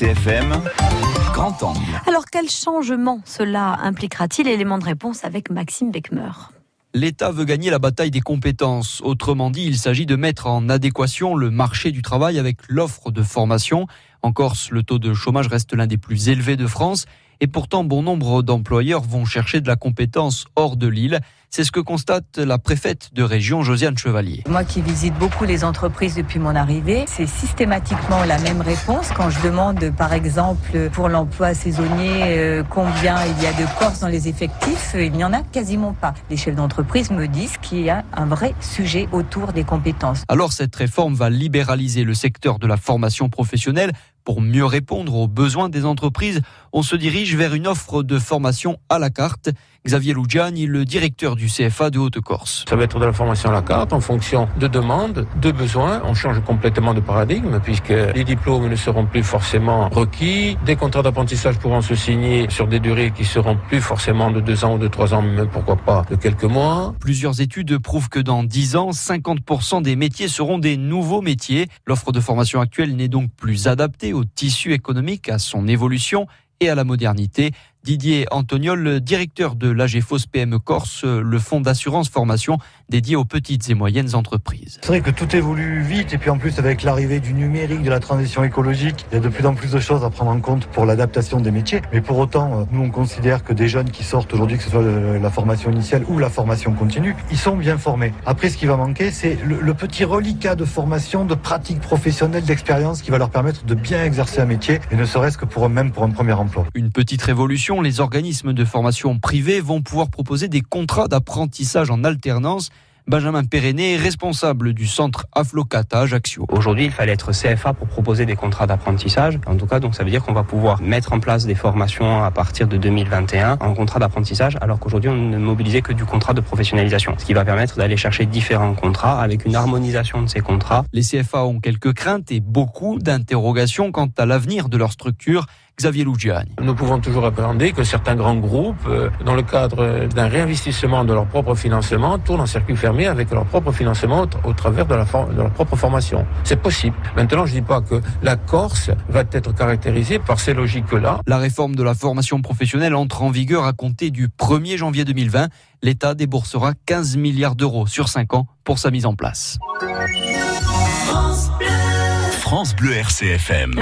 RCFM, grand angle. Alors quel changement cela impliquera-t-il? Élément de réponse avec Maxime Beckmer. L'État veut gagner la bataille des compétences. Autrement dit, il s'agit de mettre en adéquation le marché du travail avec l'offre de formation. En Corse, le taux de chômage reste l'un des plus élevés de France et pourtant bon nombre d'employeurs vont chercher de la compétence hors de l'île. C'est ce que constate la préfète de région, Josiane Chevalier. Moi qui visite beaucoup les entreprises depuis mon arrivée, c'est systématiquement la même réponse quand je demande par exemple pour l'emploi saisonnier euh, combien il y a de Corses dans les effectifs, il n'y en a quasiment pas. Les chefs d'entreprise me disent qu'il y a un vrai sujet autour des compétences. Alors cette réforme va libéraliser le secteur de la formation professionnelle pour mieux répondre aux besoins des entreprises, on se dirige vers une offre de formation à la carte. Xavier Lugiani, le directeur du CFA de Haute-Corse. Ça va être de la formation à la carte en fonction de demandes, de besoins. On change complètement de paradigme puisque les diplômes ne seront plus forcément requis. Des contrats d'apprentissage pourront se signer sur des durées qui seront plus forcément de deux ans ou de trois ans, même pourquoi pas de quelques mois. Plusieurs études prouvent que dans dix ans, 50% des métiers seront des nouveaux métiers. L'offre de formation actuelle n'est donc plus adaptée au tissu économique, à son évolution et à la modernité. Didier Antoniol, directeur de l'AGFOS PME Corse, le fonds d'assurance formation dédié aux petites et moyennes entreprises. C'est vrai que tout évolue vite et puis en plus avec l'arrivée du numérique, de la transition écologique, il y a de plus en plus de choses à prendre en compte pour l'adaptation des métiers. Mais pour autant, nous on considère que des jeunes qui sortent aujourd'hui, que ce soit la formation initiale ou la formation continue, ils sont bien formés. Après, ce qui va manquer, c'est le, le petit reliquat de formation, de pratique professionnelle, d'expérience qui va leur permettre de bien exercer un métier et ne serait-ce que pour eux-mêmes pour un premier emploi. Une petite révolution les organismes de formation privés vont pouvoir proposer des contrats d'apprentissage en alternance. Benjamin Péréné, responsable du centre Aflocata Ajaccio. Aujourd'hui, il fallait être CFA pour proposer des contrats d'apprentissage. En tout cas, donc ça veut dire qu'on va pouvoir mettre en place des formations à partir de 2021 en contrat d'apprentissage, alors qu'aujourd'hui, on ne mobilisait que du contrat de professionnalisation, ce qui va permettre d'aller chercher différents contrats avec une harmonisation de ces contrats. Les CFA ont quelques craintes et beaucoup d'interrogations quant à l'avenir de leur structure. Xavier Lugiani. Nous pouvons toujours appréhender que certains grands groupes, euh, dans le cadre d'un réinvestissement de leur propre financement, tournent en circuit fermé avec leur propre financement au, travers de, la de, leur propre formation. C'est possible. Maintenant, je ne dis pas que la Corse va être caractérisée par ces logiques-là. La réforme de la formation professionnelle entre en vigueur à compter du 1er janvier 2020. L'État déboursera 15 milliards d'euros sur 5 ans pour sa mise en place. France Bleu RCFM.